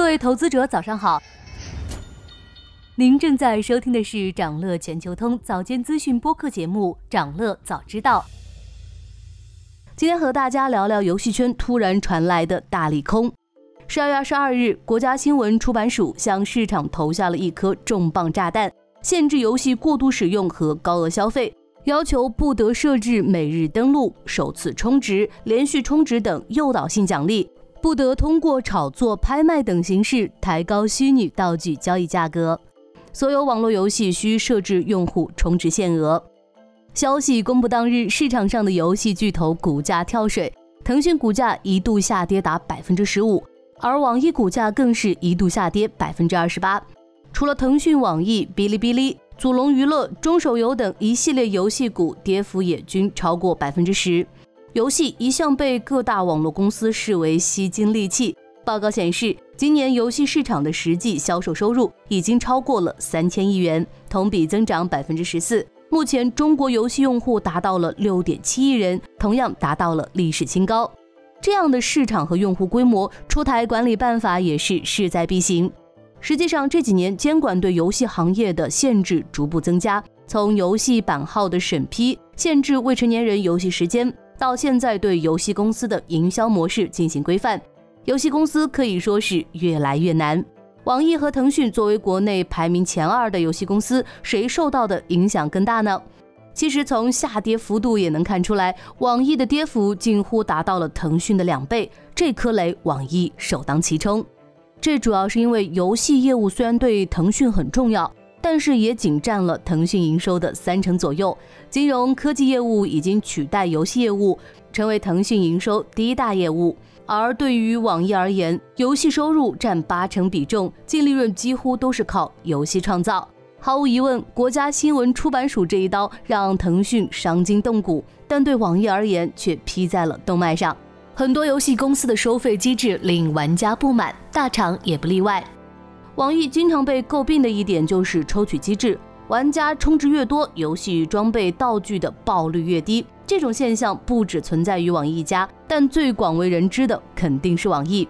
各位投资者，早上好。您正在收听的是长乐全球通早间资讯播客节目《长乐早知道》。今天和大家聊聊游戏圈突然传来的大利空。十二月二十二日，国家新闻出版署向市场投下了一颗重磅炸弹，限制游戏过度使用和高额消费，要求不得设置每日登录、首次充值、连续充值等诱导性奖励。不得通过炒作、拍卖等形式抬高虚拟道具交易价格。所有网络游戏需设置用户充值限额。消息公布当日，市场上的游戏巨头股价跳水，腾讯股价一度下跌达百分之十五，而网易股价更是一度下跌百分之二十八。除了腾讯、网易、哔哩哔哩、祖龙娱乐、中手游等一系列游戏股，跌幅也均超过百分之十。游戏一向被各大网络公司视为吸金利器。报告显示，今年游戏市场的实际销售收入已经超过了三千亿元，同比增长百分之十四。目前，中国游戏用户达到了六点七亿人，同样达到了历史新高。这样的市场和用户规模，出台管理办法也是势在必行。实际上，这几年监管对游戏行业的限制逐步增加，从游戏版号的审批、限制未成年人游戏时间。到现在，对游戏公司的营销模式进行规范，游戏公司可以说是越来越难。网易和腾讯作为国内排名前二的游戏公司，谁受到的影响更大呢？其实从下跌幅度也能看出来，网易的跌幅近乎达到了腾讯的两倍，这颗雷网易首当其冲。这主要是因为游戏业务虽然对腾讯很重要。但是也仅占了腾讯营收的三成左右，金融科技业务已经取代游戏业务，成为腾讯营收第一大业务。而对于网易而言，游戏收入占八成比重，净利润几乎都是靠游戏创造。毫无疑问，国家新闻出版署这一刀让腾讯伤筋动骨，但对网易而言却劈在了动脉上。很多游戏公司的收费机制令玩家不满，大厂也不例外。网易经常被诟病的一点就是抽取机制，玩家充值越多，游戏装备道具的爆率越低。这种现象不只存在于网易一家，但最广为人知的肯定是网易。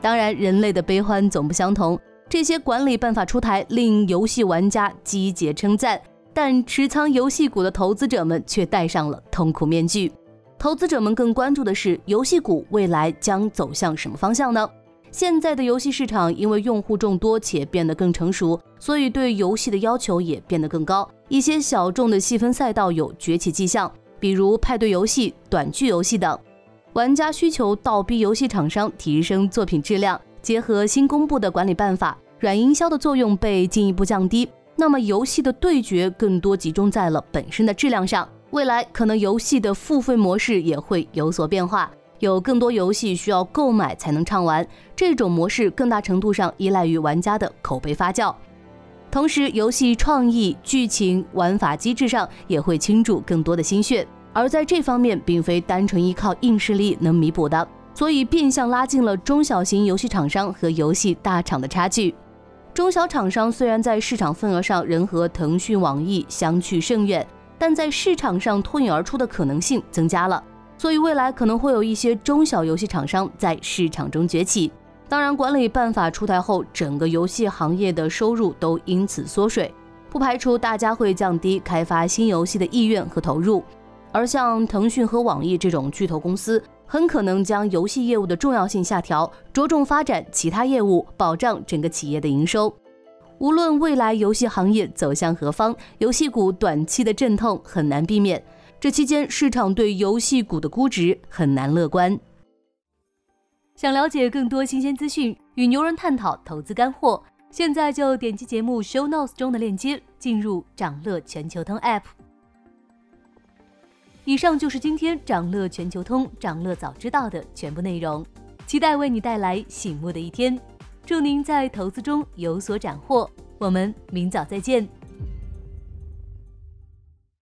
当然，人类的悲欢总不相同，这些管理办法出台，令游戏玩家集结称赞，但持仓游戏股的投资者们却戴上了痛苦面具。投资者们更关注的是，游戏股未来将走向什么方向呢？现在的游戏市场因为用户众多且变得更成熟，所以对游戏的要求也变得更高。一些小众的细分赛道有崛起迹象，比如派对游戏、短剧游戏等。玩家需求倒逼游戏厂商提升作品质量，结合新公布的管理办法，软营销的作用被进一步降低。那么游戏的对决更多集中在了本身的质量上。未来可能游戏的付费模式也会有所变化。有更多游戏需要购买才能畅玩，这种模式更大程度上依赖于玩家的口碑发酵。同时，游戏创意、剧情、玩法机制上也会倾注更多的心血，而在这方面，并非单纯依靠硬实力能弥补的，所以变相拉近了中小型游戏厂商和游戏大厂的差距。中小厂商虽然在市场份额上仍和腾讯、网易相去甚远，但在市场上脱颖而出的可能性增加了。所以未来可能会有一些中小游戏厂商在市场中崛起。当然，管理办法出台后，整个游戏行业的收入都因此缩水，不排除大家会降低开发新游戏的意愿和投入。而像腾讯和网易这种巨头公司，很可能将游戏业务的重要性下调，着重发展其他业务，保障整个企业的营收。无论未来游戏行业走向何方，游戏股短期的阵痛很难避免。这期间，市场对游戏股的估值很难乐观。想了解更多新鲜资讯，与牛人探讨投资干货，现在就点击节目 show notes 中的链接，进入掌乐全球通 app。以上就是今天掌乐全球通掌乐早知道的全部内容，期待为你带来醒目的一天。祝您在投资中有所斩获，我们明早再见。